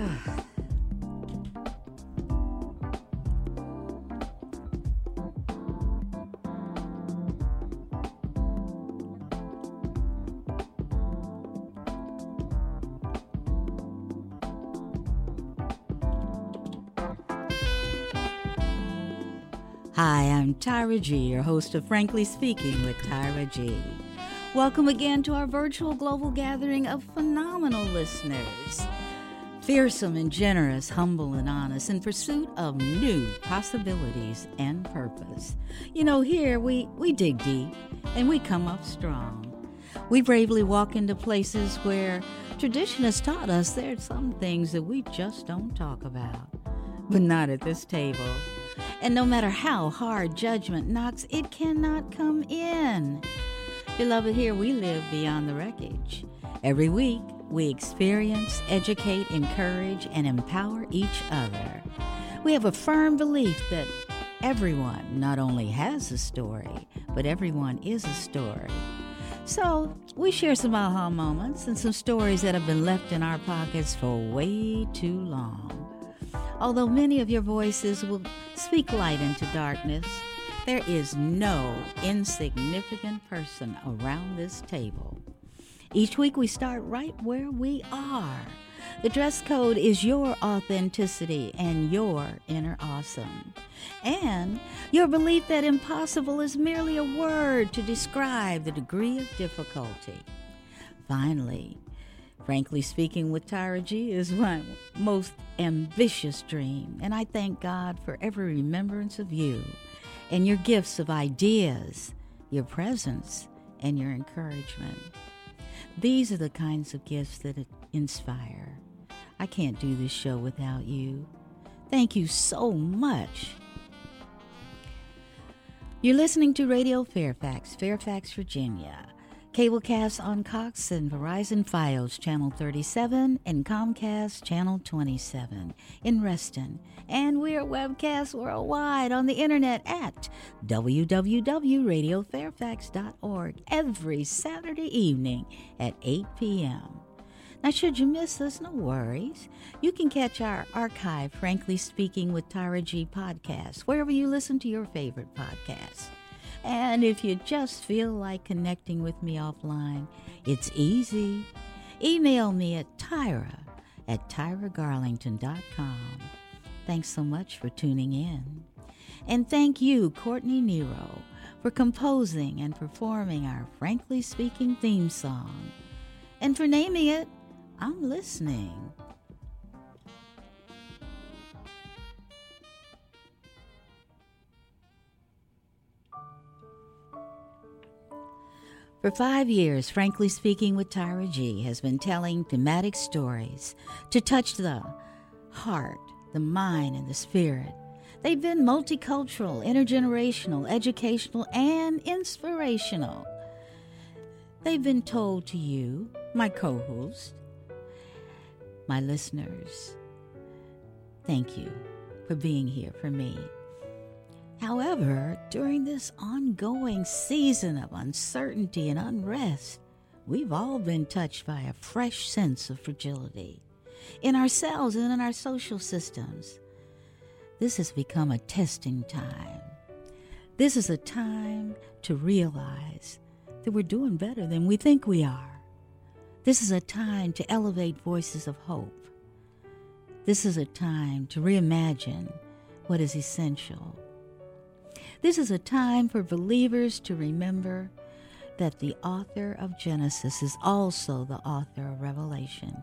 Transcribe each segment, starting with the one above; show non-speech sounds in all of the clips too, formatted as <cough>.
Hi, I'm Tyra G, your host of Frankly Speaking with Tyra G. Welcome again to our virtual global gathering of phenomenal listeners. Fearsome and generous, humble and honest, in pursuit of new possibilities and purpose. You know, here we, we dig deep and we come up strong. We bravely walk into places where tradition has taught us there are some things that we just don't talk about. But not at this table. And no matter how hard judgment knocks, it cannot come in. Beloved, here we live beyond the wreckage. Every week, we experience, educate, encourage, and empower each other. We have a firm belief that everyone not only has a story, but everyone is a story. So, we share some aha moments and some stories that have been left in our pockets for way too long. Although many of your voices will speak light into darkness, there is no insignificant person around this table. Each week we start right where we are. The dress code is your authenticity and your inner awesome. And your belief that impossible is merely a word to describe the degree of difficulty. Finally, Frankly speaking, with Tyra G is my most ambitious dream, and I thank God for every remembrance of you and your gifts of ideas, your presence, and your encouragement. These are the kinds of gifts that inspire. I can't do this show without you. Thank you so much. You're listening to Radio Fairfax, Fairfax, Virginia. Cablecast on Cox and Verizon Fios Channel 37 and Comcast Channel 27 in Reston. And we are webcast worldwide on the internet at www.radiofairfax.org every Saturday evening at 8 p.m. Now, should you miss us, no worries. You can catch our archive, Frankly Speaking with Tyra G podcast, wherever you listen to your favorite podcasts. And if you just feel like connecting with me offline, it's easy. Email me at tyra at tyragarlington.com. Thanks so much for tuning in. And thank you, Courtney Nero, for composing and performing our Frankly Speaking theme song. And for naming it, I'm listening. For five years, Frankly Speaking with Tyra G has been telling thematic stories to touch the heart, the mind, and the spirit. They've been multicultural, intergenerational, educational, and inspirational. They've been told to you, my co host, my listeners, thank you for being here for me. However, during this ongoing season of uncertainty and unrest, we've all been touched by a fresh sense of fragility in ourselves and in our social systems. This has become a testing time. This is a time to realize that we're doing better than we think we are. This is a time to elevate voices of hope. This is a time to reimagine what is essential this is a time for believers to remember that the author of Genesis is also the author of Revelation.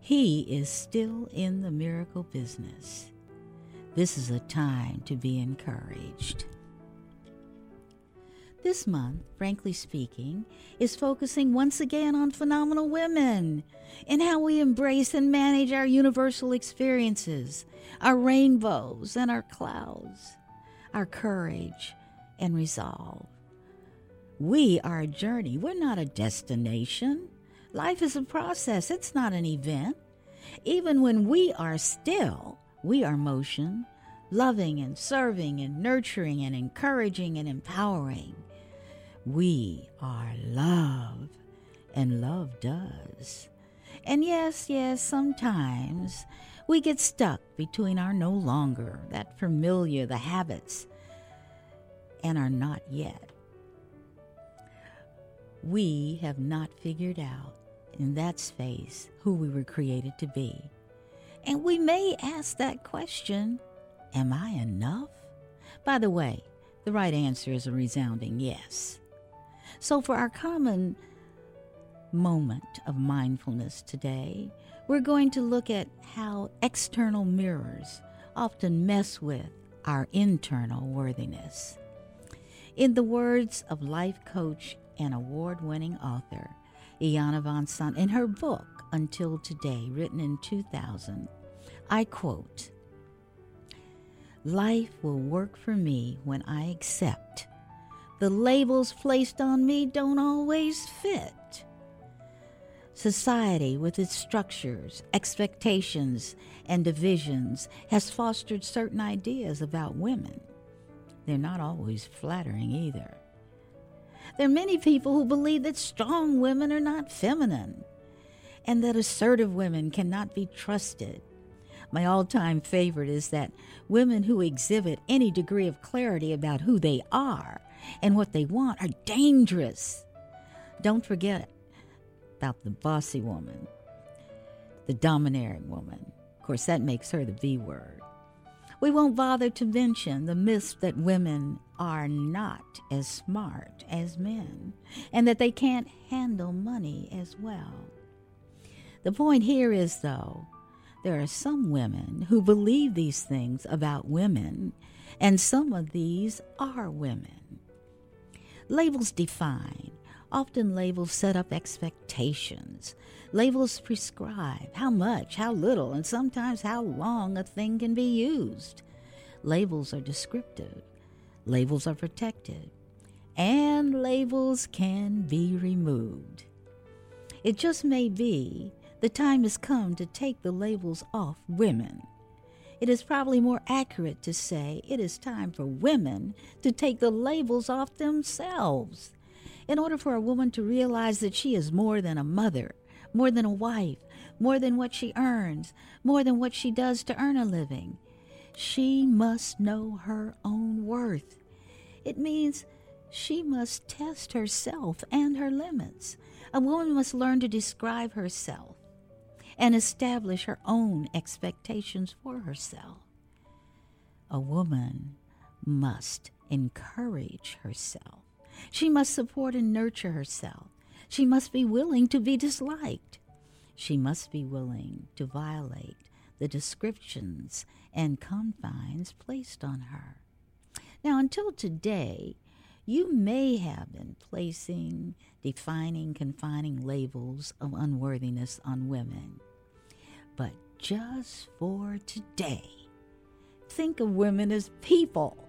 He is still in the miracle business. This is a time to be encouraged. This month, frankly speaking, is focusing once again on phenomenal women and how we embrace and manage our universal experiences, our rainbows, and our clouds our courage and resolve. We are a journey, we're not a destination. Life is a process, it's not an event. Even when we are still, we are motion, loving and serving and nurturing and encouraging and empowering. We are love, and love does. And yes, yes, sometimes we get stuck between our no longer, that familiar, the habits, and our not yet. We have not figured out in that space who we were created to be. And we may ask that question Am I enough? By the way, the right answer is a resounding yes. So, for our common moment of mindfulness today, we're going to look at how external mirrors often mess with our internal worthiness. In the words of life coach and award winning author Iyanla Vanzant in her book Until Today, written in 2000, I quote Life will work for me when I accept the labels placed on me don't always fit. Society, with its structures, expectations, and divisions, has fostered certain ideas about women. They're not always flattering either. There are many people who believe that strong women are not feminine and that assertive women cannot be trusted. My all time favorite is that women who exhibit any degree of clarity about who they are and what they want are dangerous. Don't forget the bossy woman, the domineering woman. Of course, that makes her the V word. We won't bother to mention the myth that women are not as smart as men and that they can't handle money as well. The point here is, though, there are some women who believe these things about women, and some of these are women. Labels define. Often labels set up expectations. Labels prescribe how much, how little, and sometimes how long a thing can be used. Labels are descriptive, labels are protected, and labels can be removed. It just may be the time has come to take the labels off women. It is probably more accurate to say it is time for women to take the labels off themselves. In order for a woman to realize that she is more than a mother, more than a wife, more than what she earns, more than what she does to earn a living. She must know her own worth. It means she must test herself and her limits. A woman must learn to describe herself and establish her own expectations for herself. A woman must encourage herself. She must support and nurture herself. She must be willing to be disliked. She must be willing to violate the descriptions and confines placed on her. Now, until today, you may have been placing, defining, confining labels of unworthiness on women. But just for today, think of women as people.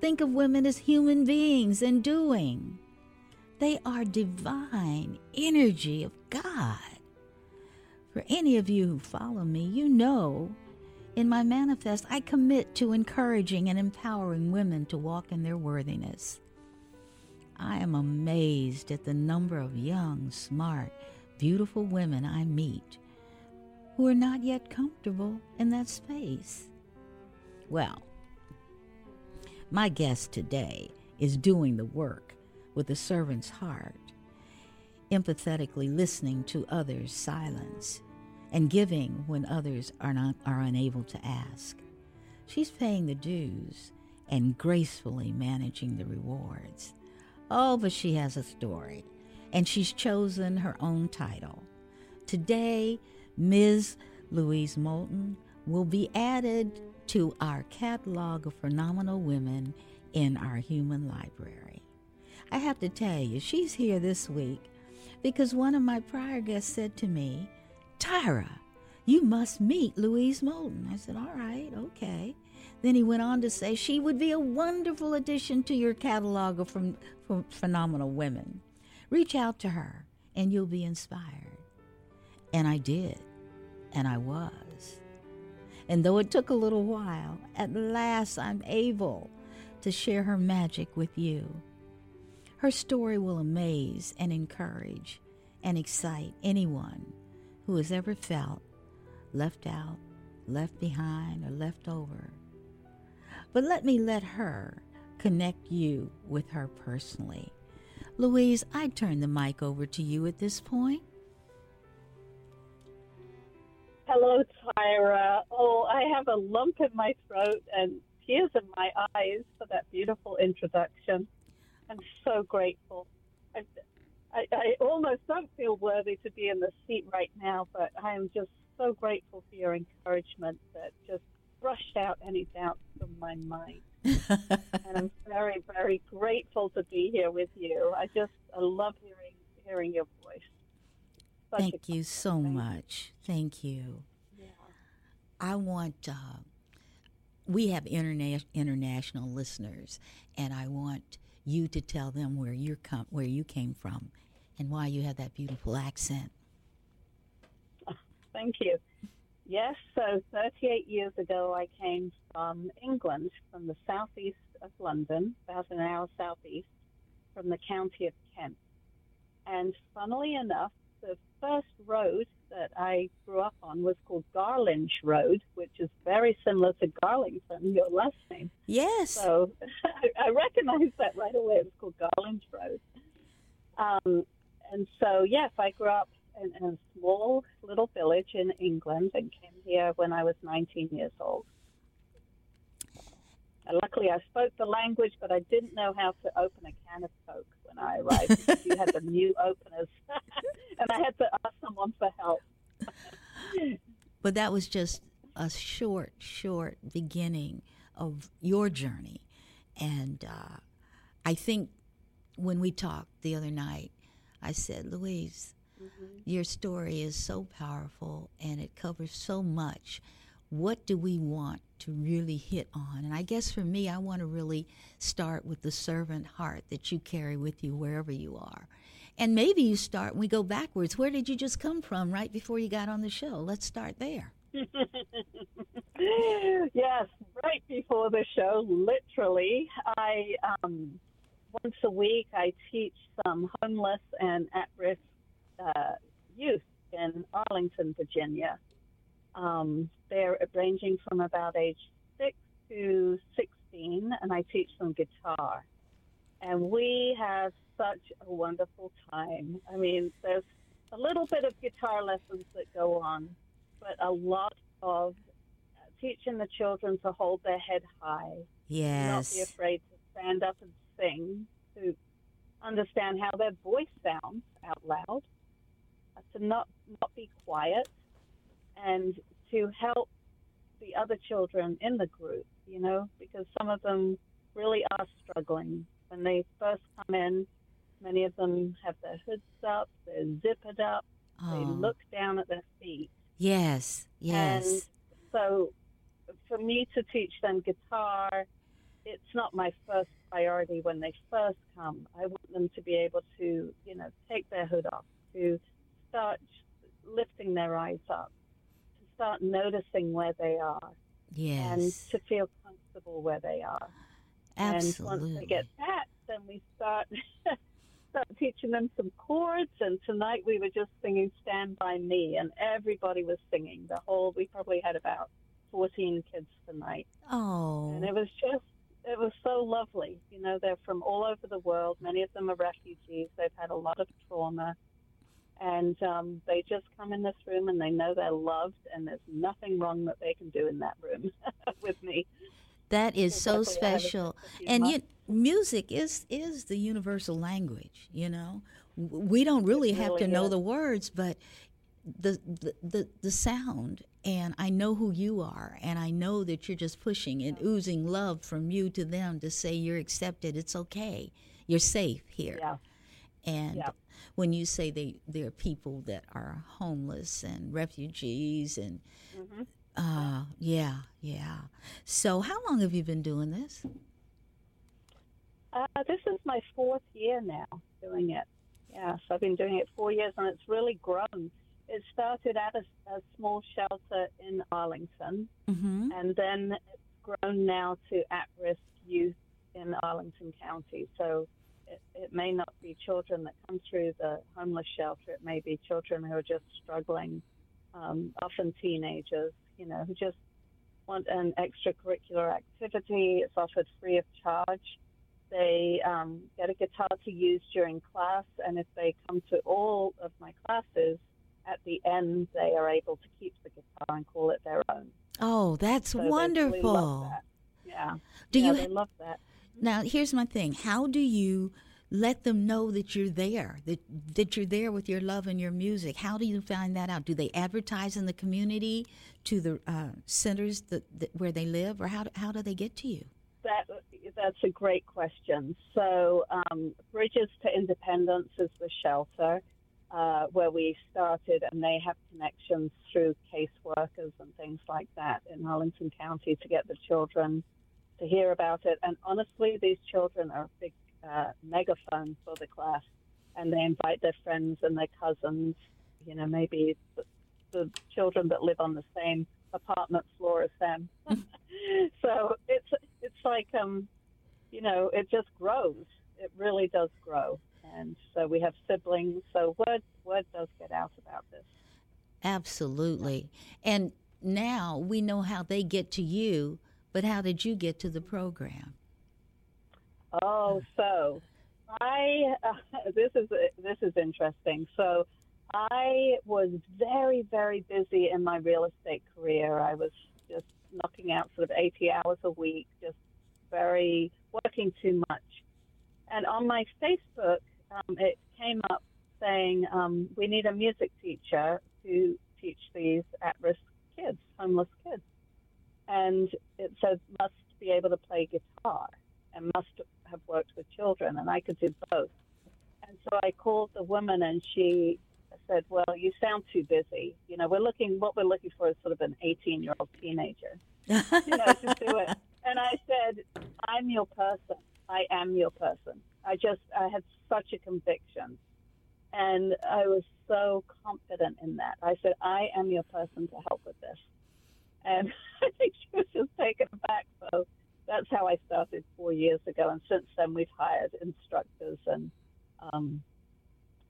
Think of women as human beings and doing. They are divine energy of God. For any of you who follow me, you know in my manifest, I commit to encouraging and empowering women to walk in their worthiness. I am amazed at the number of young, smart, beautiful women I meet who are not yet comfortable in that space. Well, my guest today is doing the work with a servant's heart, empathetically listening to others' silence and giving when others are not are unable to ask. She's paying the dues and gracefully managing the rewards. Oh, but she has a story, and she's chosen her own title. Today, Ms. Louise Molton will be added to our catalog of phenomenal women in our human library. I have to tell you, she's here this week because one of my prior guests said to me, Tyra, you must meet Louise Molton. I said, All right, okay. Then he went on to say she would be a wonderful addition to your catalog of from, from phenomenal women. Reach out to her and you'll be inspired. And I did, and I was. And though it took a little while, at last I'm able to share her magic with you. Her story will amaze and encourage and excite anyone who has ever felt left out, left behind, or left over. But let me let her connect you with her personally. Louise, I turn the mic over to you at this point. Hello, Tyra. Oh, I have a lump in my throat and tears in my eyes for that beautiful introduction. I'm so grateful. I, I, I almost don't feel worthy to be in the seat right now, but I am just so grateful for your encouragement that just brushed out any doubts from my mind. <laughs> and I'm very, very grateful to be here with you. I just I love hearing hearing your voice. Such Thank you so much. Thank you. Yeah. I want. Uh, we have interna- international listeners, and I want you to tell them where you're com- where you came from, and why you have that beautiful accent. <laughs> Thank you. Yes, so 38 years ago, I came from England, from the southeast of London, about an hour southeast, from the county of Kent. And funnily enough, the first road that I grew up on was called Garlinge Road, which is very similar to Garlington, your last name. Yes. So <laughs> I, recognized that right away. It was called Garlinge Road. Um, and so, yes, I grew up in, in a small little village in England and came here when I was 19 years old. And luckily, I spoke the language, but I didn't know how to open a can of Coke when I arrived you had the new <laughs> openers, <laughs> and I had to ask someone for help. <laughs> but that was just a short, short beginning of your journey, and uh, I think when we talked the other night, I said, Louise, Mm-hmm. Your story is so powerful and it covers so much. What do we want to really hit on? And I guess for me, I want to really start with the servant heart that you carry with you wherever you are. And maybe you start, we go backwards. Where did you just come from right before you got on the show? Let's start there. <laughs> yes, right before the show, literally. I, um, once a week, I teach some homeless and at risk uh, youth in Arlington, Virginia. Um, they're ranging from about age six to 16, and I teach them guitar. And we have such a wonderful time. I mean, there's a little bit of guitar lessons that go on, but a lot of teaching the children to hold their head high. Yes. Not be afraid to stand up and sing, to understand how their voice sounds out loud to not not be quiet and to help the other children in the group, you know, because some of them really are struggling. When they first come in, many of them have their hoods up, they're zippered up, oh. they look down at their feet. Yes, yes. And so for me to teach them guitar, it's not my first priority when they first come. I want them to be able to, you know, take their hood off, to start lifting their eyes up, start noticing where they are, yes. and to feel comfortable where they are. Absolutely. And once they get that, then we start <laughs> start teaching them some chords. And tonight we were just singing "Stand by Me," and everybody was singing. The whole we probably had about fourteen kids tonight. Oh, and it oh. was just it was so lovely. You know, they're from all over the world. Many of them are refugees. They've had a lot of trauma and um, they just come in this room and they know they're loved and there's nothing wrong that they can do in that room <laughs> with me. That is so special. and you, music is is the universal language you know? We don't really, have to know the words but the, the, the the sound and I know who you are and I know that you're just pushing and oozing love from you to them to say you're accepted. It's okay. You're safe here. Yeah. and yeah when you say they there are people that are homeless and refugees and mm-hmm. uh, yeah, yeah. So how long have you been doing this? Uh, this is my fourth year now doing it. Yeah, so I've been doing it four years, and it's really grown. It started at a, a small shelter in Arlington, mm-hmm. and then it's grown now to at-risk youth in Arlington County. So it, it may not be children that come through the homeless shelter. It may be children who are just struggling um, often teenagers, you know, who just want an extracurricular activity. It's offered free of charge. They um, get a guitar to use during class, and if they come to all of my classes, at the end they are able to keep the guitar and call it their own. Oh, that's So wonderful. really that. Yeah. Do yeah, you they love that. Now, here's my thing. How do you let them know that you're there, that that you're there with your love and your music? How do you find that out? Do they advertise in the community to the uh, centers that, that where they live, or how do, how do they get to you? That that's a great question. So, um, Bridges to Independence is the shelter uh, where we started, and they have connections through caseworkers and things like that in Arlington County to get the children to hear about it. And honestly, these children are a big uh, megaphone for the class, and they invite their friends and their cousins. You know, maybe the, the children that live on the same apartment floor as them. <laughs> <laughs> so it's it's like um, you know, it just grows. It really does grow, and so we have siblings. So word word does get out about this. Absolutely. And now we know how they get to you, but how did you get to the program? Oh, so I uh, <laughs> this is this is interesting. So I was very very busy in my real estate career. I was just knocking out sort of 80 hours a week, just very working too much. And on my Facebook, um, it came up saying um, we need a music teacher to teach these at-risk kids, homeless kids, and it said must be able to play guitar and must have worked with children, and I could do both. And so I called the woman, and she said, "Well, you sound too busy. You know, we're looking. What we're looking for is sort of an 18-year-old teenager, <laughs> you know, to do it." And I said, "I'm your person. I am your person. I just, I had such a conviction, and I was so confident in that. I said, I am your person to help with this." And <laughs> I think she was just taken aback. So that's how I started four years ago, and since then we've hired instructors and, um,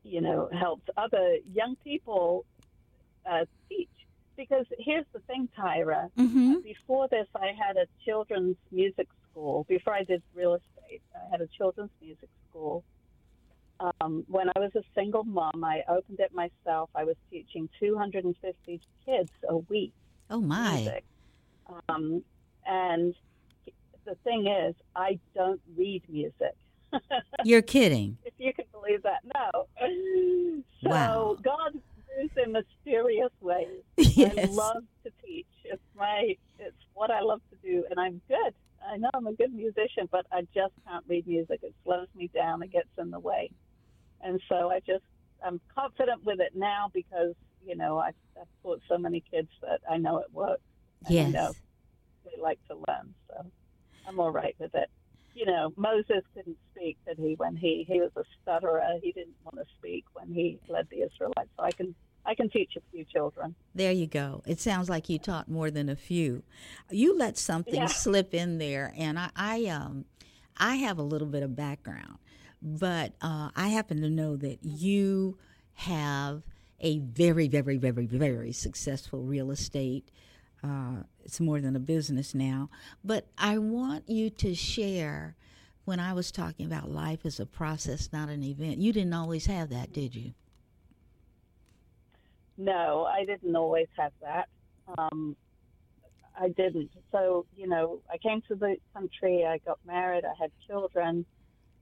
you know, helped other young people uh, teach. Because here's the thing, Tyra. Mm-hmm. Before this, I had a children's music school. Before I did real estate, I had a children's music school. Um, when I was a single mom, I opened it myself. I was teaching 250 kids a week Oh my! music. Um, and the thing is, I don't read music. <laughs> You're kidding. if you can believe that, no. <laughs> So Wow. God moves in mysterious ways. <laughs> Yes. I love to teach. It's my, it's what I love to do, and I'm good. I know I'm a good musician, but I just can't read music. It slows me down. It gets in the way, and so I just, I'm confident with it now because you know I've, Taught so many kids that I know it works. I Yes. know they like to learn, so I'm all right with it. You know, Moses couldn't speak, did he? When he he was a stutterer, he didn't want to speak when he led the Israelites. So I can I can teach a few children. There you go. It sounds like you taught more than a few. You let something Yeah. slip in there, and I, I, um, I have a little bit of background, but uh, I happen to know that you have a very, very, very, very successful real estate. Uh, it's more than a business now, but I want you to share. When I was talking about life as a process, not an event, you didn't always have that, did you? No, I didn't always have that. Um, I didn't. So, you know, I came to the country, I got married, I had children.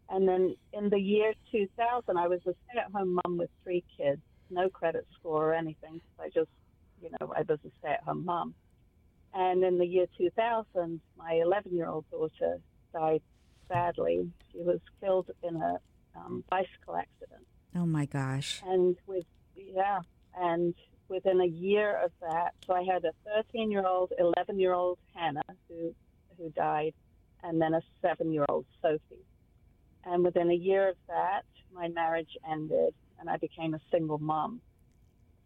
And then in the year 2000, I was a stay at home mom with three kids, no credit score or anything. I just, you know, I was a stay at home mom. And in the year 2000, my 11 year old daughter died sadly. She was killed in a um, bicycle accident Oh my gosh. and with yeah and within a year of that so i had a 13 year old 11 year old hannah who who died and then a 7 year old sophie and within a year of that my marriage ended and i became a single mom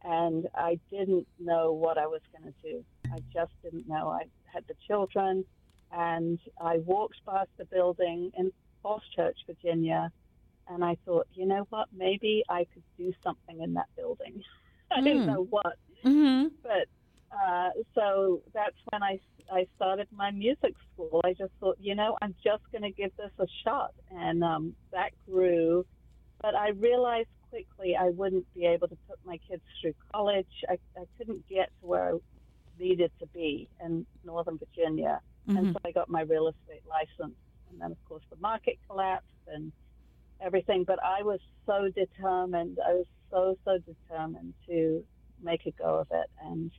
and i didn't know what i was going to do i just didn't know i had the children and i walked past the building in falls church virginia and I thought, you know what, maybe I could do something in that building. <laughs> I didn't Hmm. know what. Mm-hmm. But uh, so that's when I, I started my music school. I just thought, you know, I'm just going to give this a shot. And um, that grew. But I realized quickly I wouldn't be able to put my kids through college. I, I couldn't get to where I needed to be in Northern Virginia. Mm-hmm. And so I got my real estate license. And then, of course, the market collapsed and everything. But I was so determined. I was so, so determined to make a go of it. And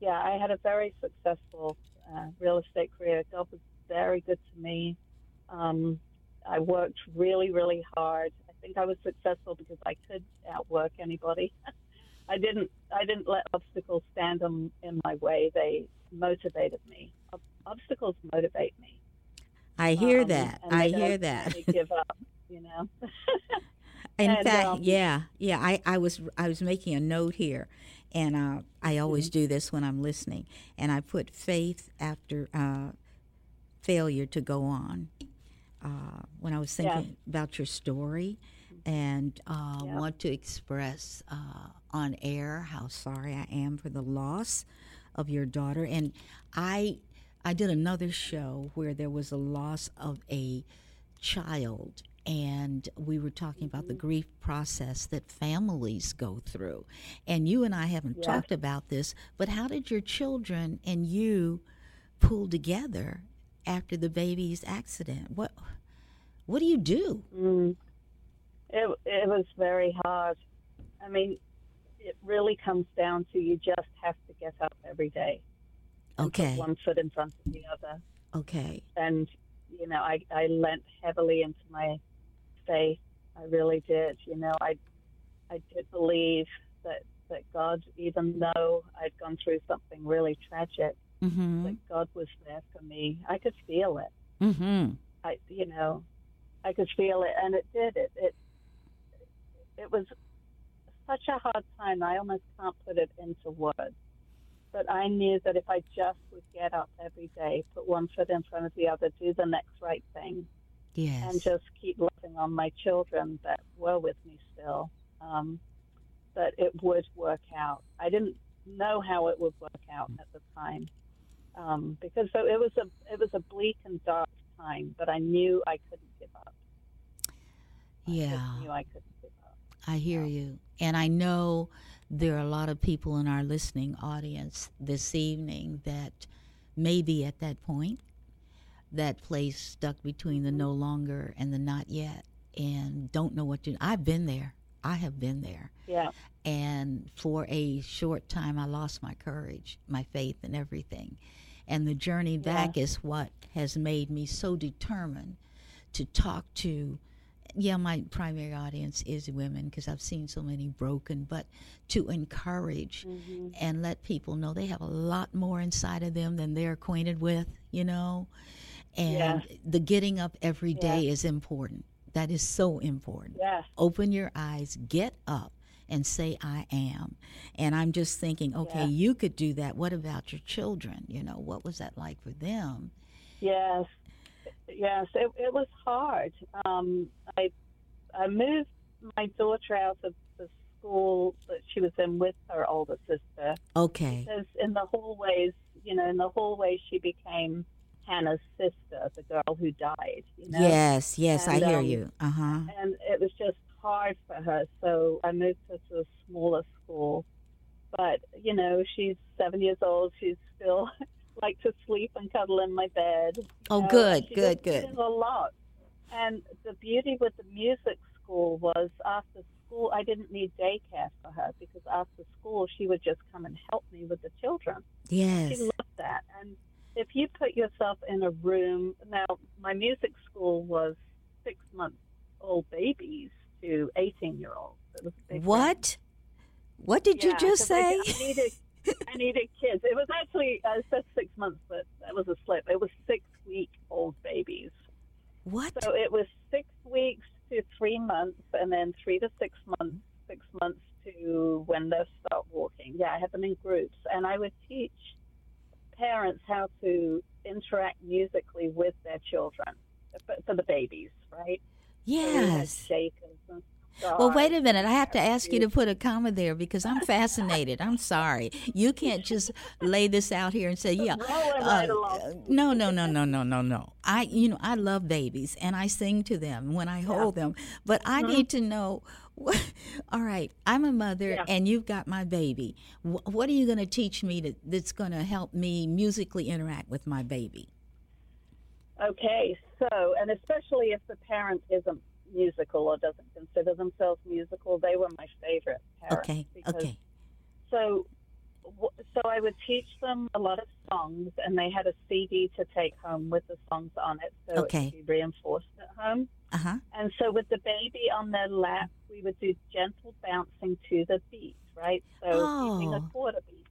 yeah, I had a very successful uh, real estate career. God was very good to me. Um, I worked really, really hard. I think I was successful because I could outwork anybody. <laughs> I didn't. I didn't let obstacles stand in, in my way. They motivated me. Ob- obstacles motivate me. I hear Um, that. I hear that. give up. You know. <laughs> In And, fact, um, yeah, yeah. I, I was I was making a note here, and uh, I always Mm-hmm. do this when I'm listening, and I put faith after uh, failure to go on. Uh, when I was Yeah. thinking about your story, and uh, Yeah. want to express uh, on air how sorry I am for the loss of your daughter, and I I did another show where there was a loss of a child and we were talking about the grief process that families go through. And you and I haven't Yeah. talked about this, but how did your children and you pull together after the baby's accident? What what do you do? Mm. It it was very hard. I mean, it really comes down to you just have to get up every day. Okay. one foot in front of the other. Okay. And you know, I I lent heavily into my faith. I really did. You know, I I did believe that that God, even though I'd gone through something really tragic, Mhm. that God was there for me. I could feel it. Mhm. I, you know, I could feel it, and it did. It, it, it was such a hard time. I almost can't put it into words. But I knew that if I just would get up every day, put one foot in front of the other, do the next right thing, Yes. and just keep loving on my children that were with me still, um, that it would work out. I didn't know how it would work out at the time um, because so it was a it was a bleak and dark time, but I knew I couldn't give up. Yeah, I yeah. knew I couldn't give up. I hear you. And I know there are a lot of people in our listening audience this evening that may be at that point, that place stuck between the no longer and the not yet, and don't know what to I've been there. I have been there. Yeah, And for a short time, I lost my courage, my faith, and everything. And the journey back is what has made me so determined to talk to. Yeah, my primary audience is women because I've seen so many broken, but to encourage Mm-hmm. and let people know they have a lot more inside of them than they're acquainted with, you know? And Yeah. the getting up every day is important. That is so important yeah, open your eyes, get up, and say, I am. And I'm just thinking, okay, Yeah. you could do that. What about your children? You know, what was that like for them? yes, yes. It, it was hard. Um, I I moved my daughter out of the school that she was in with her older sister Okay. because in the hallways, you know, in the hallways, she became Hannah's sister, the girl who died. You know, Yes, yes, And, I hear um, you. Uh huh. and it was just hard for her. So I moved her to a smaller school. But you know, she's seven years old. She's still <laughs> like to sleep and cuddle in my bed. Oh, know, good, she good, good. A lot. And the beauty with the music school was after school, I didn't need daycare for her because after school, she would just come and help me with the children. Yes. She loved that. And if you put yourself in a room, now my music school was six month old babies to 18 year olds. It was a big range. What? What did you Yeah, just 'cause I- say? I, needed, I needed kids. It was actually, uh, I said six months, but that was a slip. It was six week old babies. What? So it was six weeks to three months, and then three to six months, six months to when they start walking. Yeah, I had them in groups, and I would teach parents how to interact musically with their children for, for the babies, right? So we had Yes. Well, wait a minute. I have to ask you to put a comma there because I'm fascinated. I'm sorry. You can't just lay this out here and say, <laughs> "Yeah." Uh, no, no, no, no, no, no, no. I, you know, I love babies and I sing to them when I hold yeah. them, but I mm-hmm. need to know. <laughs> all right, I'm a mother yeah. and you've got my baby. What are you going to teach me to, that's going to help me musically interact with my baby? Okay, so, and especially if the parent isn't musical or doesn't consider themselves musical, they were my favorite parents. Okay, okay. So, so I would teach them a lot of songs, and they had a CD to take home with the songs on it, so okay. it could be reinforced at home. Uh-huh. And so, with the baby on their lap, we would do gentle bouncing to the beat, right? So, oh. using a quarter beat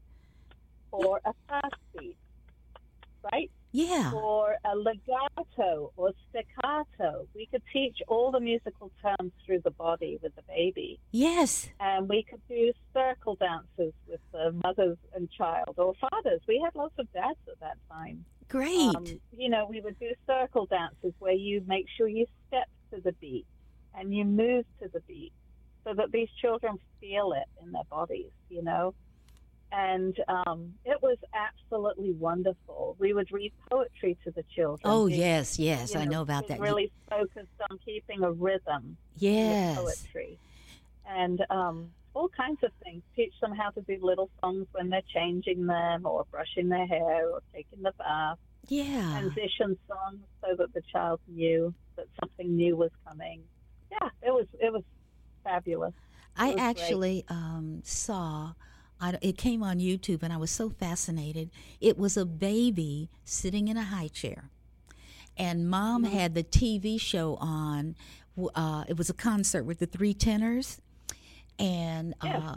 or a fast beat, right? Yeah. Or a legato or staccato. We could teach all the musical terms through the body with the baby. Yes. And we could do circle dances with the mothers and child or fathers. We had lots of dads at that time. Great. Um, you know, we would do circle dances where you make sure you step to the beat and you move to the beat so that these children feel it in their bodies, you know and um, it was absolutely wonderful. We would read poetry to the children. Oh yes, yes, know, I know about that. Really focused on keeping a rhythm. Yes, poetry, and um, all kinds of things. Teach them how to do little songs when they're changing them, or brushing their hair, or taking the bath. Yeah, transition songs so that the child knew that something new was coming. Yeah, it was it was fabulous. It I was actually um, saw I, it came on YouTube and I was so fascinated. It was a baby sitting in a high chair, and mom mm-hmm. had the TV show on. Uh, it was a concert with the three tenors, and yeah. uh,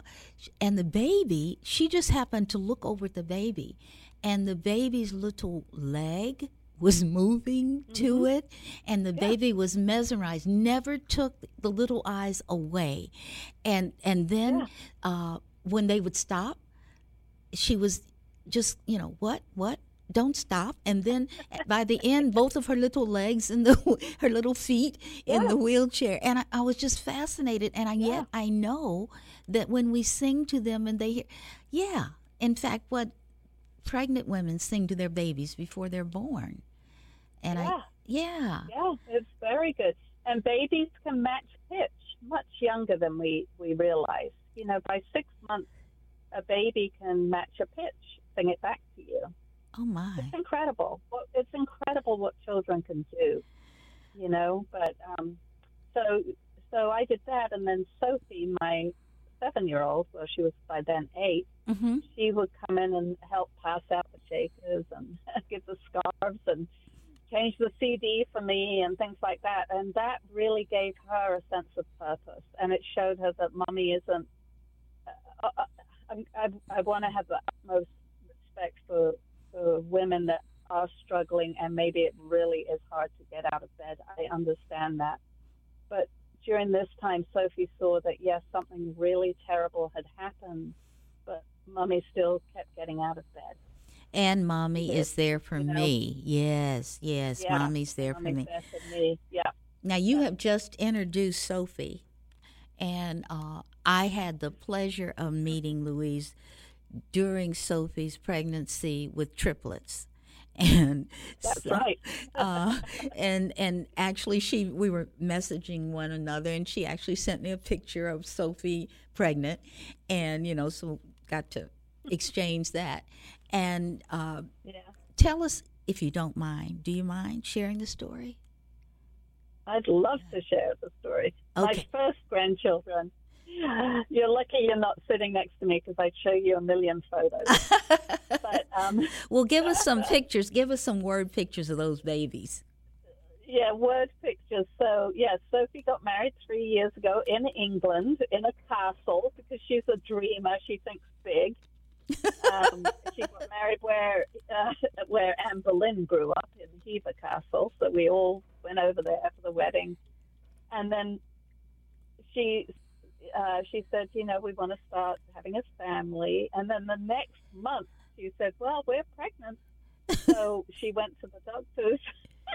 and the baby. She just happened to look over at the baby, and the baby's little leg was <laughs> moving mm-hmm. to it and the yeah. baby was mesmerized never took the little eyes away and and then yeah. uh, when they would stop, she was just, you know, what, what? Don't stop. And then <laughs> by the end, both of her little legs and the <laughs> her little feet in the wheelchair. And I, I, was just fascinated. And I, yeah. yet I know that when we sing to them and they hear, yeah, in fact, what pregnant women sing to their babies before they're born. And yeah. I, yeah. Yeah, it's very good. And babies can match pitch much younger than we, we realize you know, by six months, a baby can match a pitch, sing it back to you. Oh my! It's incredible. It's incredible what children can do, you know. But um, so so I did that, and then Sophie, my seven-year-old, well, she was by then 8 mm-hmm. she would come in and help pass out the shakers and <laughs> give the scarves and change the CD for me and things like that. And that really gave her a sense of purpose, and it showed her that mommy isn't I, I, I want to have the utmost respect for, for women that are struggling and maybe it really is hard to get out of bed. I understand that. But during this time, Sophie saw that, yes, something really terrible had happened, but mommy still kept getting out of bed. And mommy is there for you know? me. Yes, yes, yeah, mommy's there mommy's for me. There for me. Yeah. Now you yeah. have just introduced Sophie, and uh, I had the pleasure of meeting Louise during Sophie's pregnancy with triplets. <laughs> And that's so, right. uh, and and actually, she we were messaging one another, and she actually sent me a picture of Sophie pregnant, and you know, so got to <laughs> exchange that. And uh, yeah. tell us if you don't mind. Do you mind sharing the story? I'd love to share the story. Okay. My first grandchildren You're lucky you're not sitting next to me because I'd show you a million photos. <laughs> but, um, well, give us some <laughs> pictures. Give us some word pictures of those babies. Yeah, word pictures. So, yeah, Sophie got married three years ago in England in a castle because she's a dreamer. She thinks big. um, <laughs> she got married where uh, where Anne Boleyn grew up in Hever Castle. So we all went over there for the wedding, and then she uh, she said, you know, we want to start having a family. And then the next month, she said, well, we're pregnant. so <laughs> she went to the doctors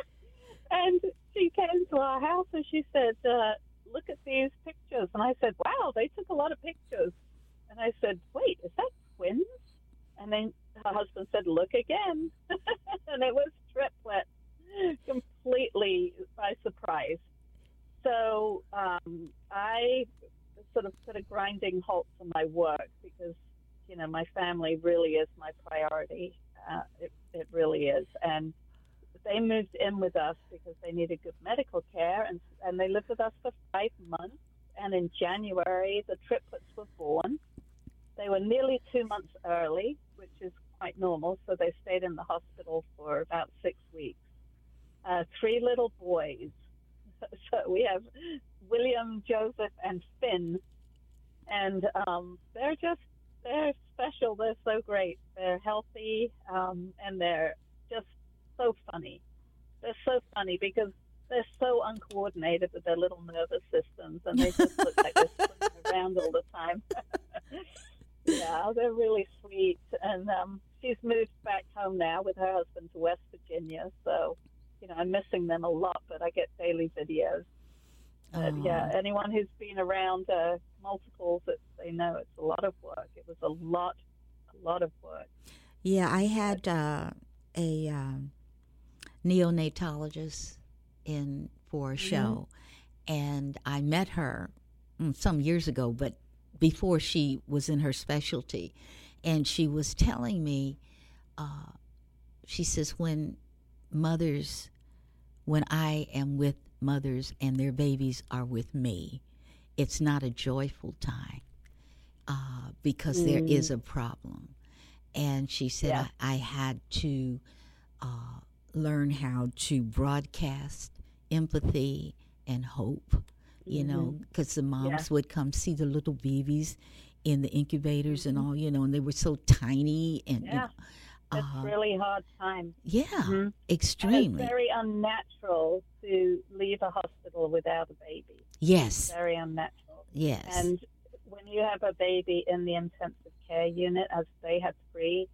<laughs> and she came to our house and she said, uh, look at these pictures. And I said, wow, they took a lot of pictures. And I said, wait, is that twins? And then her husband said, look again. <laughs> and it was triplet, completely by surprise. So um, I sort of put a grinding halt to my work because, you know, my family really is my priority. Uh, it, it really is. And they moved in with us because they needed good medical care, and, and they lived with us for five months. And in January, the triplets were born. They were nearly two months early, which is quite normal, so they stayed in the hospital for about six weeks. Uh, three little boys. <laughs> So we have William, Joseph, and Finn, and um, they're just they're special. They're so great. They're healthy, um, and they're just so funny. They're so funny because they're so uncoordinated with their little nervous systems, and they just look like they're swimming <laughs> around all the time. <laughs> yeah, they're really sweet, and um, she's moved back home now with her husband to West Virginia. So, you know, I'm missing them a lot, but I get daily videos. But yeah, anyone who's been around uh, multiples, they know it's a lot of work. It was a lot, a lot of work. Yeah, I had uh, a um, neonatologist in for a show, mm-hmm. and I met her mm, some years ago, but before she was in her specialty, and she was telling me, uh, she says when mothers, when I am with mothers and their babies are with me, it's not a joyful time uh, because mm. there is a problem. And she said, yeah. I, I, had to uh, learn how to broadcast empathy and hope, you mm-hmm. know, because the moms yeah. would come see the little babies in the incubators mm-hmm. and all, you know, and they were so tiny and. Yeah. You know, it's uh, really hard time. Yeah, mm-hmm. extremely. Very unnatural to leave a hospital without a baby. Yes. It's very unnatural. Yes. And when you have a baby in the intensive care unit, as they had three,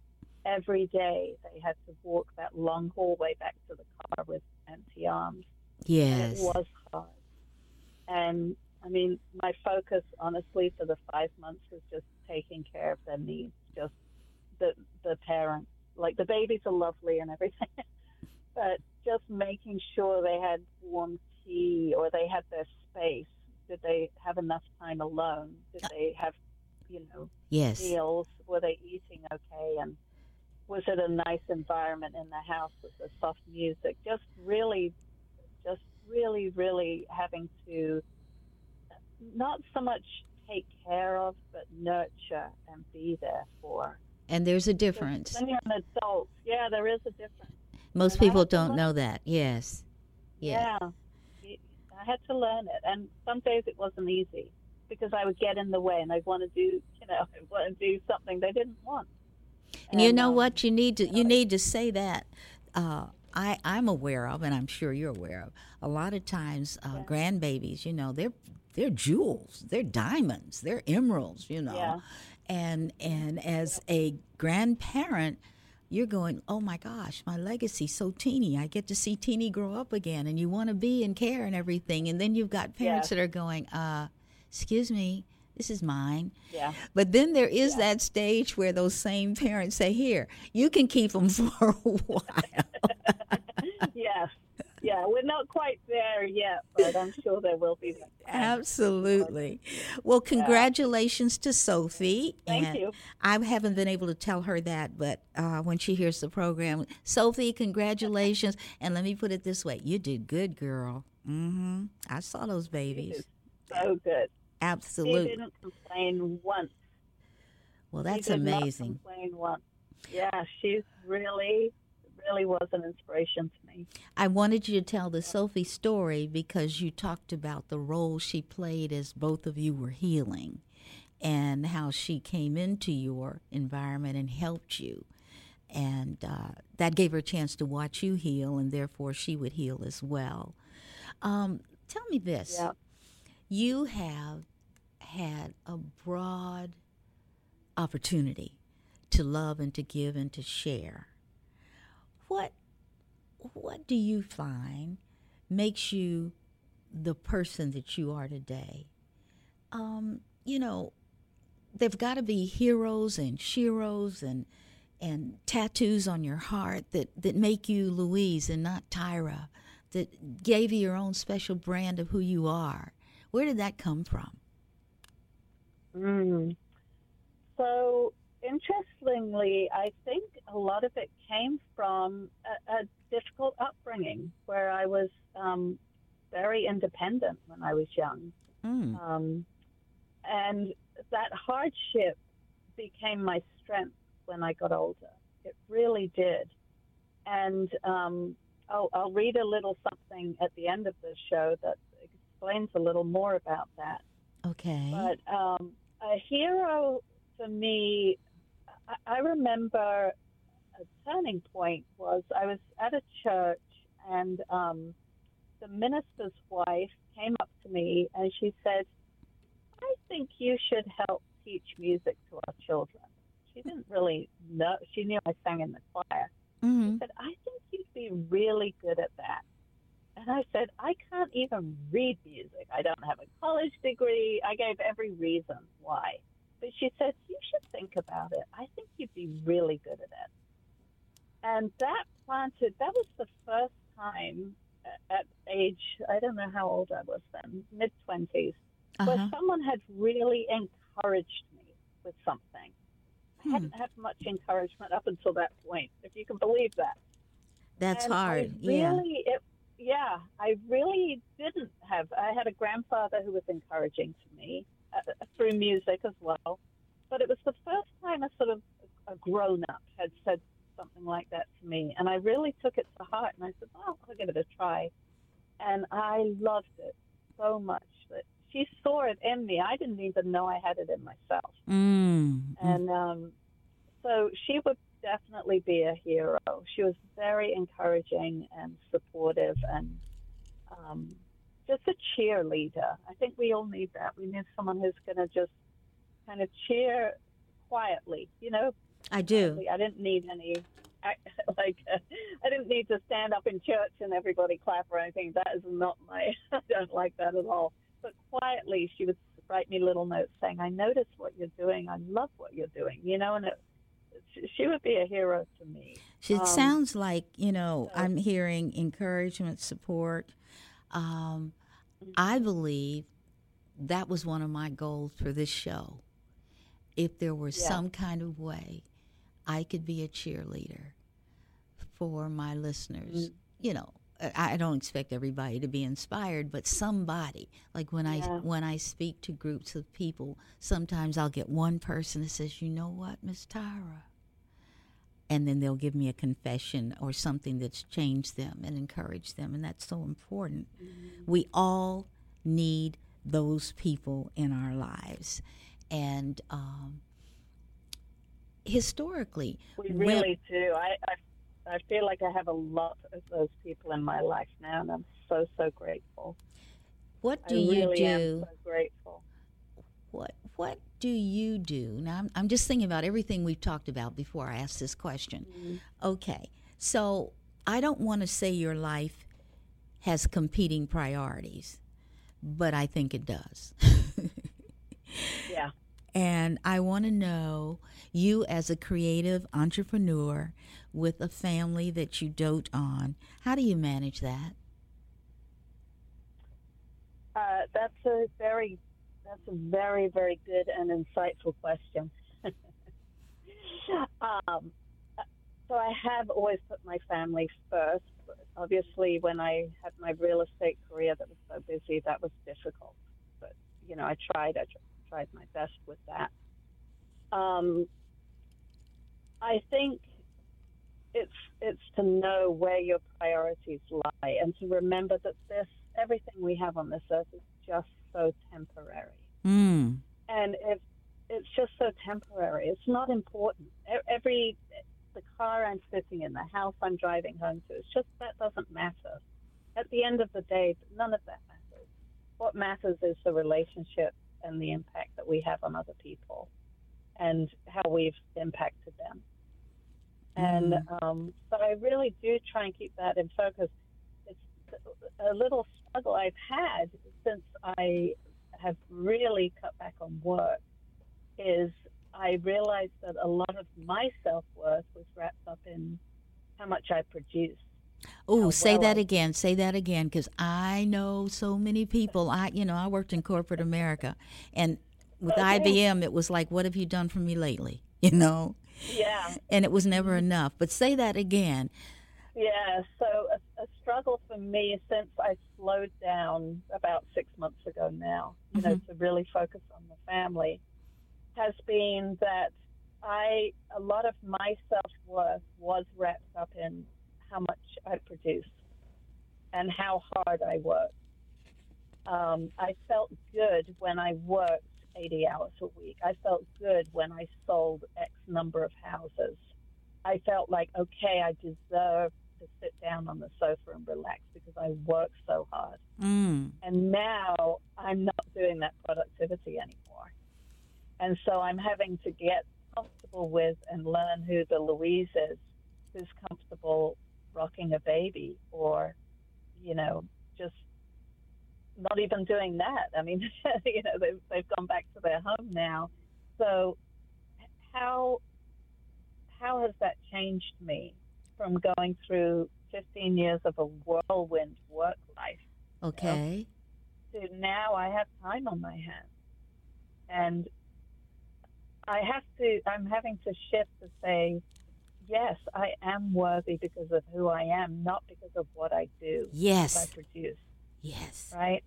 every day they had to walk that long hallway back to the car with empty arms. Yes. And it was hard. And I mean, my focus, honestly, for the five months was just taking care of their needs, just the the parents like the babies are lovely and everything, <laughs> but just making sure they had warm tea or they had their space. Did they have enough time alone? Did they have, you know, yes. meals? Were they eating okay? And was it a nice environment in the house with the soft music? Just really, just really, really having to not so much take care of, but nurture and be there for. And there's a difference. When you're an adult, yeah, there is a difference. Most and people don't know that. Yes. Yeah. yeah. I had to learn it, and some days it wasn't easy because I would get in the way and I'd want to do, you know, <laughs> want to do something they didn't want. And, and you know um, what? You need to you need to say that. Uh, I, I'm aware of, and I'm sure you're aware of. A lot of times, uh, yeah. grandbabies, you know, they're they're jewels, they're diamonds, they're emeralds, you know. Yeah and and as a grandparent you're going oh my gosh my legacy's so teeny i get to see teeny grow up again and you want to be and care and everything and then you've got parents that are going uh excuse me this is mine. Yeah. But then there is yeah. that stage where those same parents say, "Here, you can keep them <laughs> for a while." <laughs> yeah, we're not quite there yet, but I'm sure there will be. Absolutely. Well, congratulations yeah. to Sophie. Thank and you. I haven't been able to tell her that, but uh, when she hears the program, Sophie, congratulations. <laughs> and let me put it this way: you did good, girl. Mm-hmm. I saw those babies. So good. Absolutely. She didn't complain once. Well, that's amazing. complain once. Yeah, she's really really was an inspiration me. I wanted you to tell the Sophie story because you talked about the role she played as both of you were healing and how she came into your environment and helped you. And uh, that gave her a chance to watch you heal, and therefore she would heal as well. Um, tell me this yeah. you have had a broad opportunity to love and to give and to share what what do you find makes you the person that you are today, um, you know, there've got to be heroes and sheroes and and tattoos on your heart that, that make you Louise and not Tyra, that gave you your own special brand of who you are. Where did that come from? Mm. So, interestingly, I think a lot of it came from a, a difficult upbringing where I was um, very independent when I was young. Mm. Um, and that hardship became my strength when I got older. It really did. And um, I'll, I'll read a little something at the end of the show that explains a little more about that. Okay. But um, a hero for me, I, I remember a turning point was I was at a church and um, the minister's wife came up to me and she said, I think you should help teach music to our children. She didn't really know. She knew I sang in the choir. Mm-hmm. She said, I think you'd be really good at that. And I said, I can't even read music. I don't have a college degree. I gave every reason why. But she said, You should think about it. I think you'd be really good at it. And that planted, that was the first time at age, I don't know how old I was then, mid 20s, uh-huh. where someone had really encouraged me with something. I hmm. hadn't had much encouragement up until that point, if you can believe that. That's and hard. Really, yeah. It, yeah, I really didn't have. I had a grandfather who was encouraging to me uh, through music as well, but it was the first time a sort of a grown up had said something like that to me, and I really took it to heart. And I said, "Well, I'll give it a try," and I loved it so much that she saw it in me. I didn't even know I had it in myself. Mm. And um, so she would definitely be a hero. She was very encouraging and supportive and um, just a cheerleader. I think we all need that. We need someone who's going to just kind of cheer quietly, you know? I do. I didn't need any I, <laughs> like uh, I didn't need to stand up in church and everybody clap or anything. That is not my. <laughs> I don't like that at all. But quietly, she would write me little notes saying, "I notice what you're doing. I love what you're doing." You know, and it, she would be a hero to me. It um, sounds like you know so, I'm hearing encouragement, support. Um, mm-hmm. I believe that was one of my goals for this show. If there was yeah. some kind of way I could be a cheerleader for my listeners, mm-hmm. you know, I don't expect everybody to be inspired, but somebody. Like when yeah. I when I speak to groups of people, sometimes I'll get one person that says, "You know what, Miss Tyra," and then they'll give me a confession or something that's changed them and encouraged them, and that's so important. Mm-hmm. We all need those people in our lives, and um, historically, we really do. I, I I feel like I have a lot of those people in my life now, and I'm so so grateful. What do I you really do? Am so grateful. What What do you do? Now, I'm, I'm just thinking about everything we've talked about before I ask this question. Mm-hmm. Okay, so I don't want to say your life has competing priorities, but I think it does. <laughs> yeah. And I want to know you as a creative entrepreneur with a family that you dote on. How do you manage that? Uh, that's a very that's a very very good and insightful question. <laughs> um, so I have always put my family first. Obviously, when I had my real estate career that was so busy, that was difficult. But you know, I tried. I tried my best with that. Um, I think it's it's to know where your priorities lie and to remember that this everything we have on this earth is just so temporary. Mm. And if it's just so temporary, it's not important. Every the car I'm sitting in, the house I'm driving home to, it's just that doesn't matter. At the end of the day, none of that matters. What matters is the relationship and the impact that we have on other people and how we've impacted them. And mm-hmm. um, so I really do try and keep that in focus. It's a little struggle I've had since I have really cut back on work is I realized that a lot of my self worth was wrapped up in how much I produce. Oh, say that I- again. Say that again, because I know so many people. I, you know, I worked in corporate America, and with oh, Okay. IBM, it was like, "What have you done for me lately?" <laughs> You know, Yeah, and it was never enough. But say that again. yeah. So a, a struggle for me since I slowed down about six months ago now, you know, mm-hmm. to really focus on the family, has been that I a lot of my self worth was wrapped up in how much I produce and how hard I work. Um, I felt good when I worked 80 hours a week. I felt good when I sold X number of houses. I felt like, okay, I deserve to sit down on the sofa and relax because I worked so hard. Mm. And now I'm not doing that productivity anymore. And so I'm having to get comfortable with and learn who the Louise is who's comfortable rocking a baby or, you know, just not even doing that. I mean, <laughs> you know, they've, they've gone back to their home now. So how how has that changed me from going through 15 years of a whirlwind work life Okay. to now I have time on my hands. And I have to, I'm having to shift to say, yes, I am worthy because of who I am, not because of what I do, what I Yes. produce, Yes. right?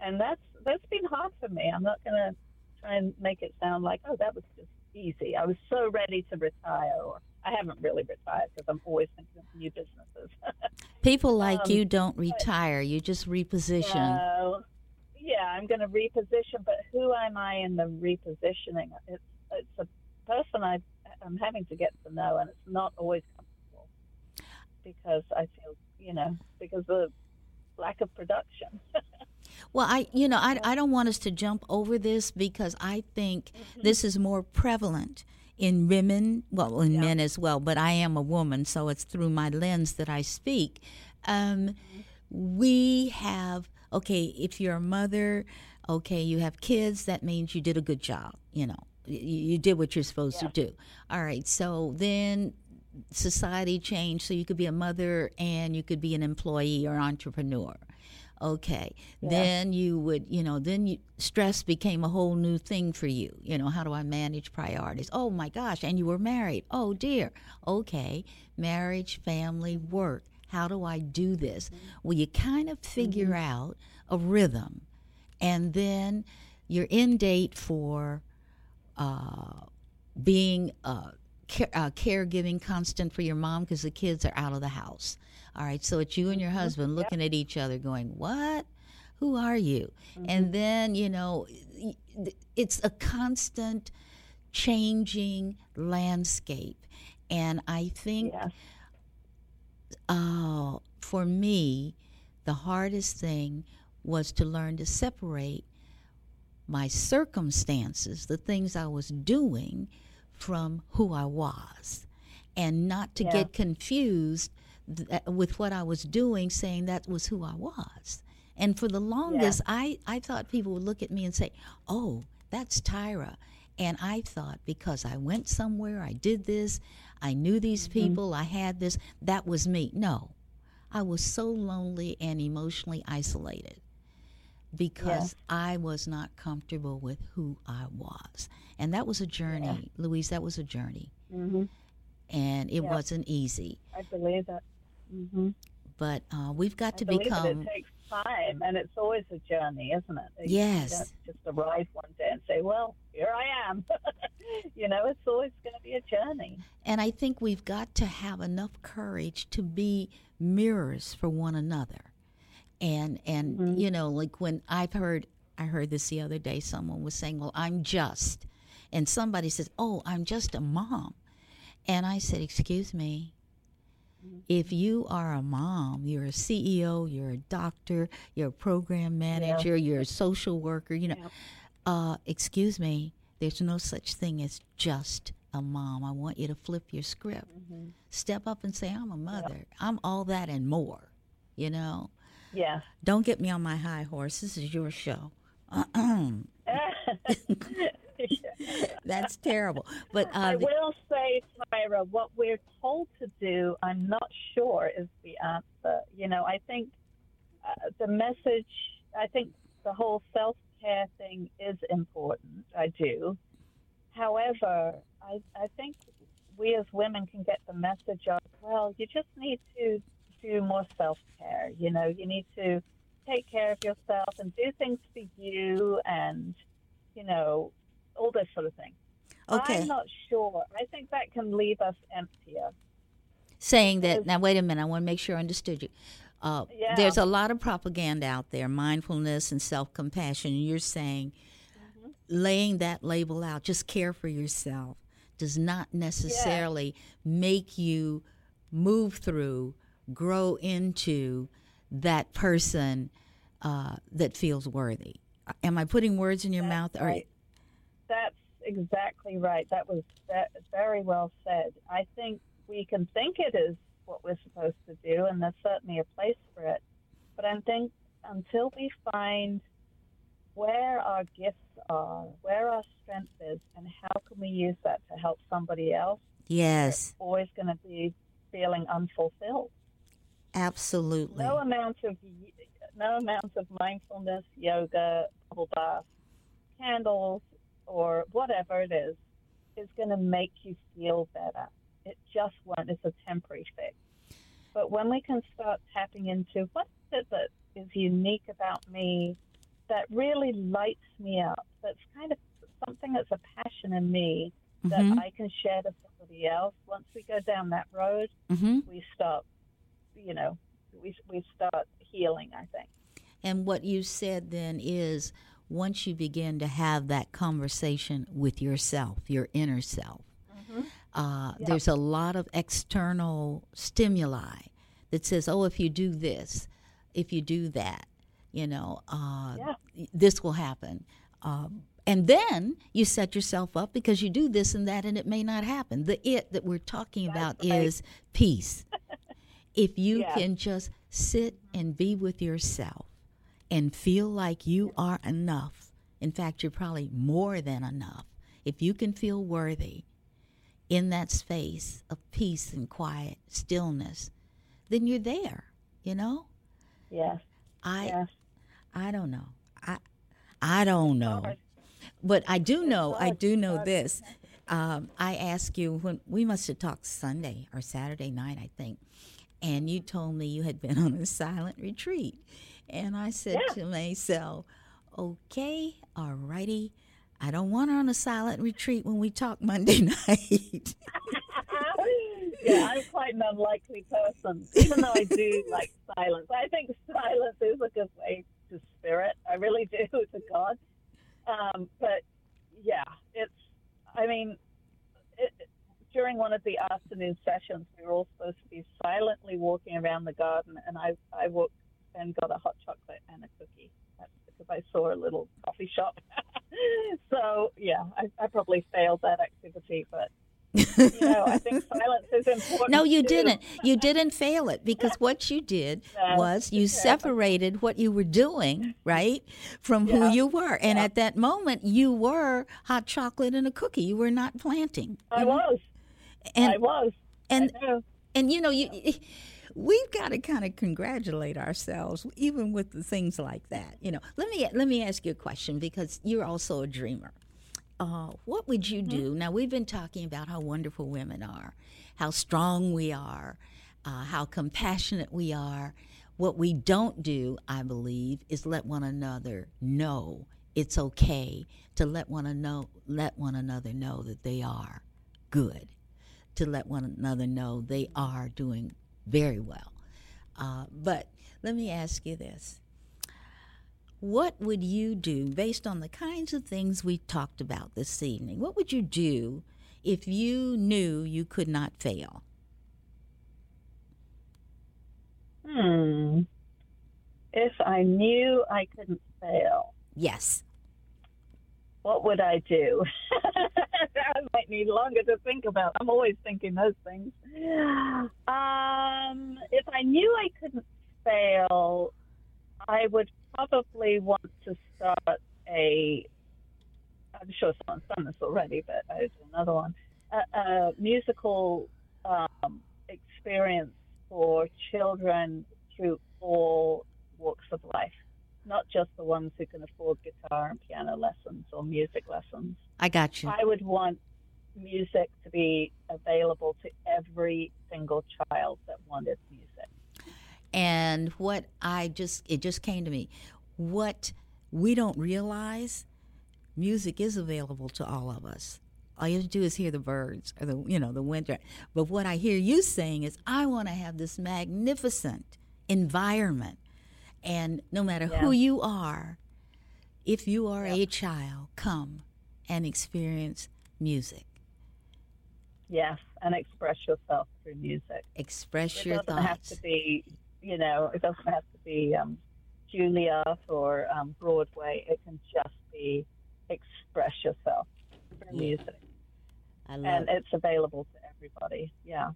And that's that's been hard for me. I'm not going to try and make it sound like, oh, that was just easy. I was so ready to retire, or I haven't really retired because I'm always thinking of new businesses. <laughs> People like Um, you don't retire. You just reposition. So, yeah, I'm going to reposition, but who am I in the repositioning? It's it's a person I I'm having to get to know, and it's not always comfortable because I feel you know because of lack of production. <laughs> Well, I, you know, I, I don't want us to jump over this because I think Mm-hmm. this is more prevalent in women, well, in Yeah. men as well, but I am a woman, so it's through my lens that I speak. Um, we have, okay, if you're a mother, okay, you have kids, that means you did a good job, you know, you, did what you're supposed Yeah. to do. All right, so then society changed, so you could be a mother and you could be an employee or entrepreneur. Okay, then you would, you know, then you, stress became a whole new thing for you. You know, how do I manage priorities? Oh my gosh, and you were married. Oh dear. Okay, marriage, family, work. How do I do this? Mm-hmm. Well, you kind of figure mm-hmm. out a rhythm, and then your end date for uh, being uh, care, uh, caregiving constant for your mom because the kids are out of the house. All right, so it's you and your husband looking at each other, going, "What? Who are you?" And then you know, it's a constant changing landscape, and I think yeah, uh, for me, the hardest thing was to learn to separate my circumstances, the things I was doing, from who I was, and not to Yeah. get confused th- uh, with what I was doing, saying that was who I was. And for the longest, I, I thought people would look at me and say, Oh, that's Tyra. And I thought because I went somewhere, I did this, I knew these mm-hmm. people, I had this, that was me. No, I was so lonely and emotionally isolated because I was not comfortable with who I was. And that was a journey, Louise, that was a journey. hmm And it Yeah. wasn't easy. I believe that. hmm But uh, we've got I to become. it. it takes time, and it's always a journey, isn't it? You Yes. just arrive one day and say, "Well, here I am." <laughs> you know, it's always going to be a journey. And I think we've got to have enough courage to be mirrors for one another. And and mm-hmm. you know, like when I've heard I heard this the other day, someone was saying, Well, I'm just and somebody says, Oh, I'm just a mom. And I said, Excuse me. Mm-hmm. If you are a mom, you're a CEO, you're a doctor, you're a program manager, you're a social worker, you know, Yeah. uh, excuse me, there's no such thing as just a mom. I want you to flip your script. Mm-hmm. Step up and say, I'm a mother. I'm all that and more. You know. Yes. Don't get me on my high horse. This is your show. <laughs> That's terrible. But uh, I will say, Tyra, what we're told to do, I'm not sure is the answer. You know, I think uh, the message, I think the whole self care thing is important. I do. However, I, I think we as women can get the message of, well, you just need to do more self care. You know, you need to take care of yourself and do things for you and, you know, all this sort of thing. Okay. I'm not sure. I think that can leave us emptier. saying that now wait a minute i want to make sure i understood you uh, Yeah. there's a lot of propaganda out there mindfulness and self-compassion you're saying Mm-hmm. laying that label out just care for yourself does not necessarily make you move through grow into that person uh, that feels worthy am i putting words in your mouth or right. That's exactly right. That was ve- very well said. I think we can think it is what we're supposed to do, and there's certainly a place for it. But I think until we find where our gifts are, where our strength is, and how can we use that to help somebody else, yes we're always going to be feeling unfulfilled. Absolutely No amount of no amount of mindfulness, yoga, bubble bath, candles, or whatever it is, is going to make you feel better. It just won't. It's a temporary fix. But when we can start tapping into what is it that is unique about me, that really lights me up, that's kind of something that's a passion in me that Mhm. I can share to somebody else. Once we go down that road, hmm we start, you know, we, we start healing, I think. And what you said then is once you begin to have that conversation with yourself, your inner self, uh, Yeah. there's a lot of external stimuli that says, oh, if you do this, if you do that, you know, uh, Yeah. this will happen. Um, and then you set yourself up because you do this and that, and it may not happen. The it that we're talking about right. is peace. <laughs> if you Yeah. can just sit and be with yourself and feel like you are enough, in fact, you're probably more than enough. If you can feel worthy in that space of peace and quiet, stillness, then you're there, you know? Yes, I yes. I don't know. I I don't know. But I do know, I do know this. Um, I asked you when we must have talked Sunday or Saturday night, I think, and you told me you had been on a silent retreat. And I said Yeah. to myself, okay, all righty. I don't want her on a silent retreat when we talk Monday <laughs> night. <laughs> yeah, I'm quite an unlikely person, even though I do <laughs> like silence. I think silence is a good way to spirit. I really do to God. Um, but yeah, it's. I mean, it, during one of the afternoon sessions, we were all supposed to be silently walking around the garden, and I I walked and got a hot chocolate and a cookie. That's because I saw a little coffee shop. <laughs> so yeah, I, I probably failed that activity, but you know, I think <laughs> silence is important. No, you too. didn't. You didn't fail it <laughs> because what you did No, was you yeah. separated what you were doing, right, from who you were. And Yeah. at that moment, you were hot chocolate and a cookie. You were not planting. I know? was. And I was. and I and you know you. <laughs> We've got to kind of congratulate ourselves, even with the things like that. You know, let me let me ask you a question because you're also a dreamer. Uh, what would you do? Now, we've been talking about how wonderful women are, how strong we are, uh, how compassionate we are. What we don't do, I believe, is let one another know it's okay to let one, know, let one another know that they are good, to let one another know they are doing very well. Uh, but let me ask you this what would you do based on the kinds of things we talked about this evening? What would you do if you knew you could not fail? Hmm. If I knew I couldn't fail, Yes. What would I do? <laughs> I might need longer to think about. I'm always thinking those things. Um, if I knew I couldn't fail, I would probably want to start a. I'm sure someone's done this already, but I do another one. A, a musical um, experience for children through all walks of life, not just the ones who can afford guitar and piano lessons or music lessons. I got you. I would want music to be available to every single child that wanted music. And what I just, it just came to me. What we don't realize, music is available to all of us. All you have to do is hear the birds or the, you know, the winter. But what I hear you saying is, I want to have this magnificent environment. And no matter Yeah. who you are, if you are Yeah. a child, come and experience music. Yes, and express yourself through music. Express It your doesn't have to be, you know, it doesn't have to be um, Juilliard or um, Broadway. It can just be express yourself through Yeah. music, I love and it. it's available to everybody. Yeah.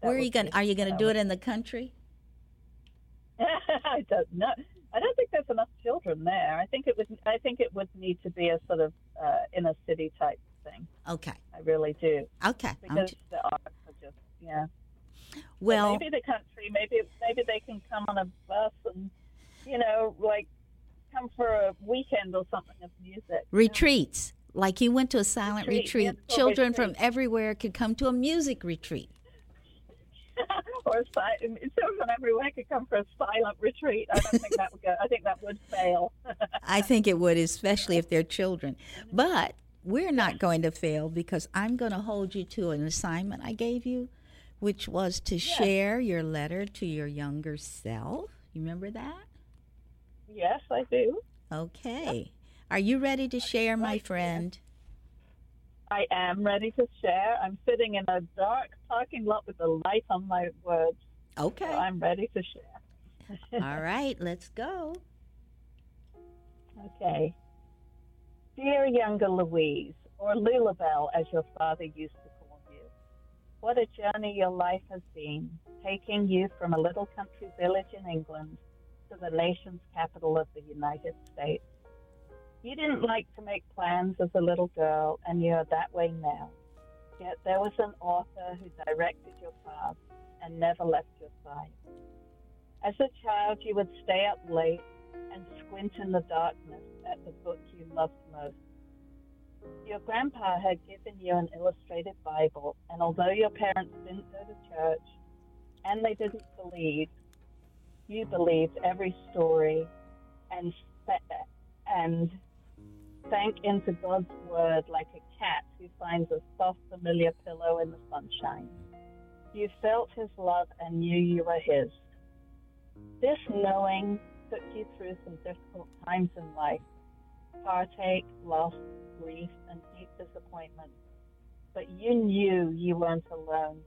That Where are you going? Are you going to do it in the country? <laughs> I don't know. I don't think there's enough children there. I think it would. I think it would need to be a sort of uh, inner city type thing. Okay. I really do Okay. Because j- the arts are just yeah. well, maybe the country, maybe maybe they can come on a bus and you know like come for a weekend or something of music. retreats. Like you went to a silent Retreat, retreat. Children from everywhere could come to a music retreat. Or a si- children everywhere could come for a silent retreat. I don't think that would go. I think that would fail. <laughs> I think it would, especially if they're children. But we're not going to fail because I'm going to hold you to an assignment I gave you, which was to share your letter to your younger self. You remember that? yes, I do. Okay. Are you ready to share, my friend? I am ready to share. I'm sitting in a dark parking lot with the light on my words. So Okay. I'm ready to share. <laughs> All right, let's go. Okay. Dear younger Louise, or Lulabelle as your father used to call you, what a journey your life has been, taking you from a little country village in England to the nation's capital of the United States. You didn't like to make plans as a little girl, and you're that way now. Yet there was an author who directed your path and never left your side. As a child, you would stay up late and squint in the darkness at the book you loved most. Your grandpa had given you an illustrated Bible, and although your parents didn't go to church and they didn't believe, you believed every story and and sank into God's word like a cat who finds a soft, familiar pillow in the sunshine. You felt his love and knew you were his. This knowing took you through some difficult times in life heartache, loss, grief, and deep disappointment. But you knew you weren't alone.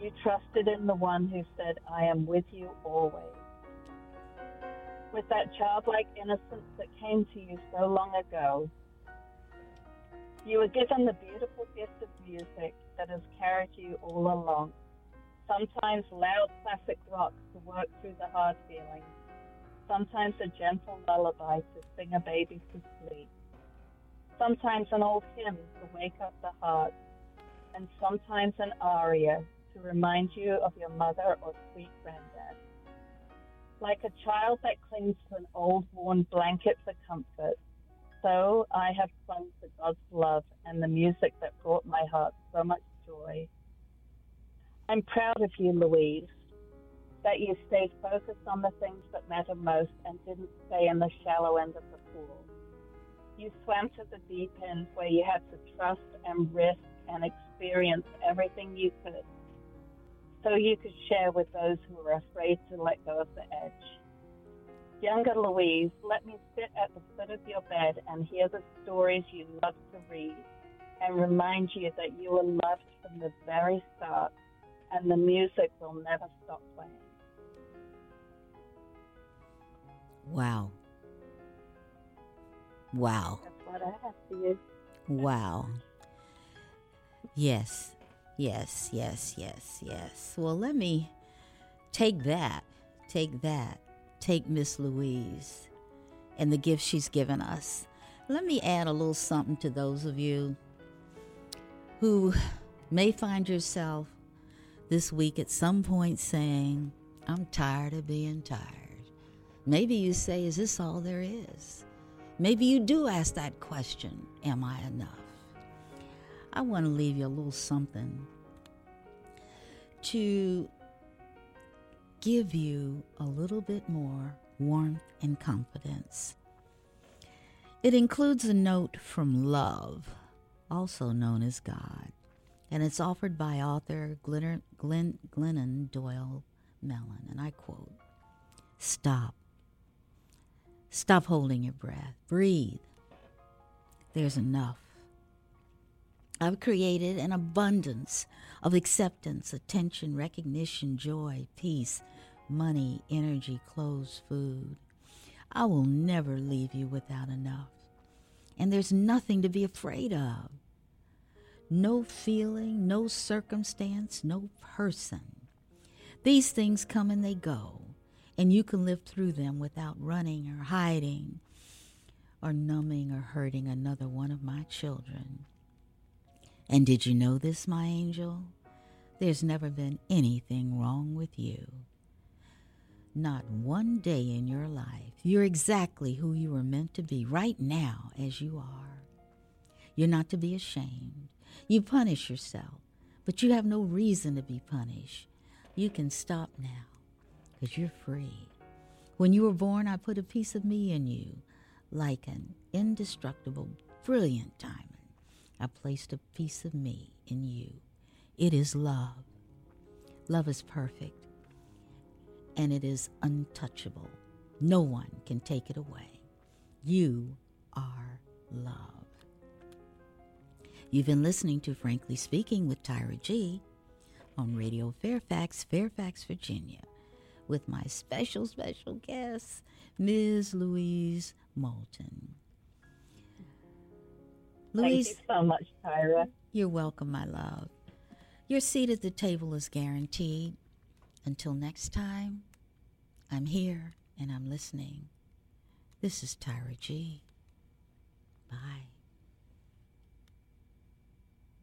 You trusted in the one who said, I am with you always. With that childlike innocence that came to you so long ago, you were given the beautiful gift of music that has carried you all along. Sometimes loud classic rock to work through the hard feelings sometimes a gentle lullaby to sing a baby to sleep, sometimes an old hymn to wake up the heart, and sometimes an aria to remind you of your mother or sweet granddad. Like a child that clings to an old worn blanket for comfort, so I have clung to God's love and the music that brought my heart so much joy. I'm proud of you, Louise that you stayed focused on the things that matter most and didn't stay in the shallow end of the pool. You swam to the deep end where you had to trust and risk and experience everything you could so you could share with those who are afraid to let go of the edge. Younger Louise, let me sit at the foot of your bed and hear the stories you love to read and remind you that you were loved from the very start and the music will never stop playing. Wow. Wow. That's what I have for you. Wow. Yes. Yes, yes, yes, yes. Well, let me take that take that. Take Miss Louise and the gift she's given us. Let me add a little something to those of you who may find yourself this week at some point saying, I'm tired of being tired. Maybe you say, Is this all there is? Maybe you do ask that question, Am I enough? I want to leave you a little something to give you a little bit more warmth and confidence. It includes a note from Love, also known as God, and it's offered by author Glenn, Glenn, Glennon Doyle Melton. And I quote Stop. Stop holding your breath. Breathe. There's enough. I've created an abundance of acceptance, attention, recognition, joy, peace, money, energy, clothes, food. I will never leave you without enough. And there's nothing to be afraid of. No feeling, no circumstance, no person. These things come and they go, and you can live through them without running or hiding or numbing or hurting another one of my children. And did you know this, my angel? There's never been anything wrong with you. Not one day in your life. You're exactly who you were meant to be right now as you are. You're not to be ashamed. You punish yourself, but you have no reason to be punished. You can stop now because you're free. When you were born, I put a piece of me in you, like an indestructible, brilliant diamond. I placed a piece of me in you. It is love. Love is perfect and it is untouchable. No one can take it away. You are love. You've been listening to Frankly Speaking with Tyra G on Radio Fairfax, Fairfax, Virginia, with my special, special guest, Ms. Louise Molton. Louise, Thank you so much, Tyra. You're welcome, my love. Your seat at the table is guaranteed. Until next time, I'm here and I'm listening. This is Tyra G. Bye.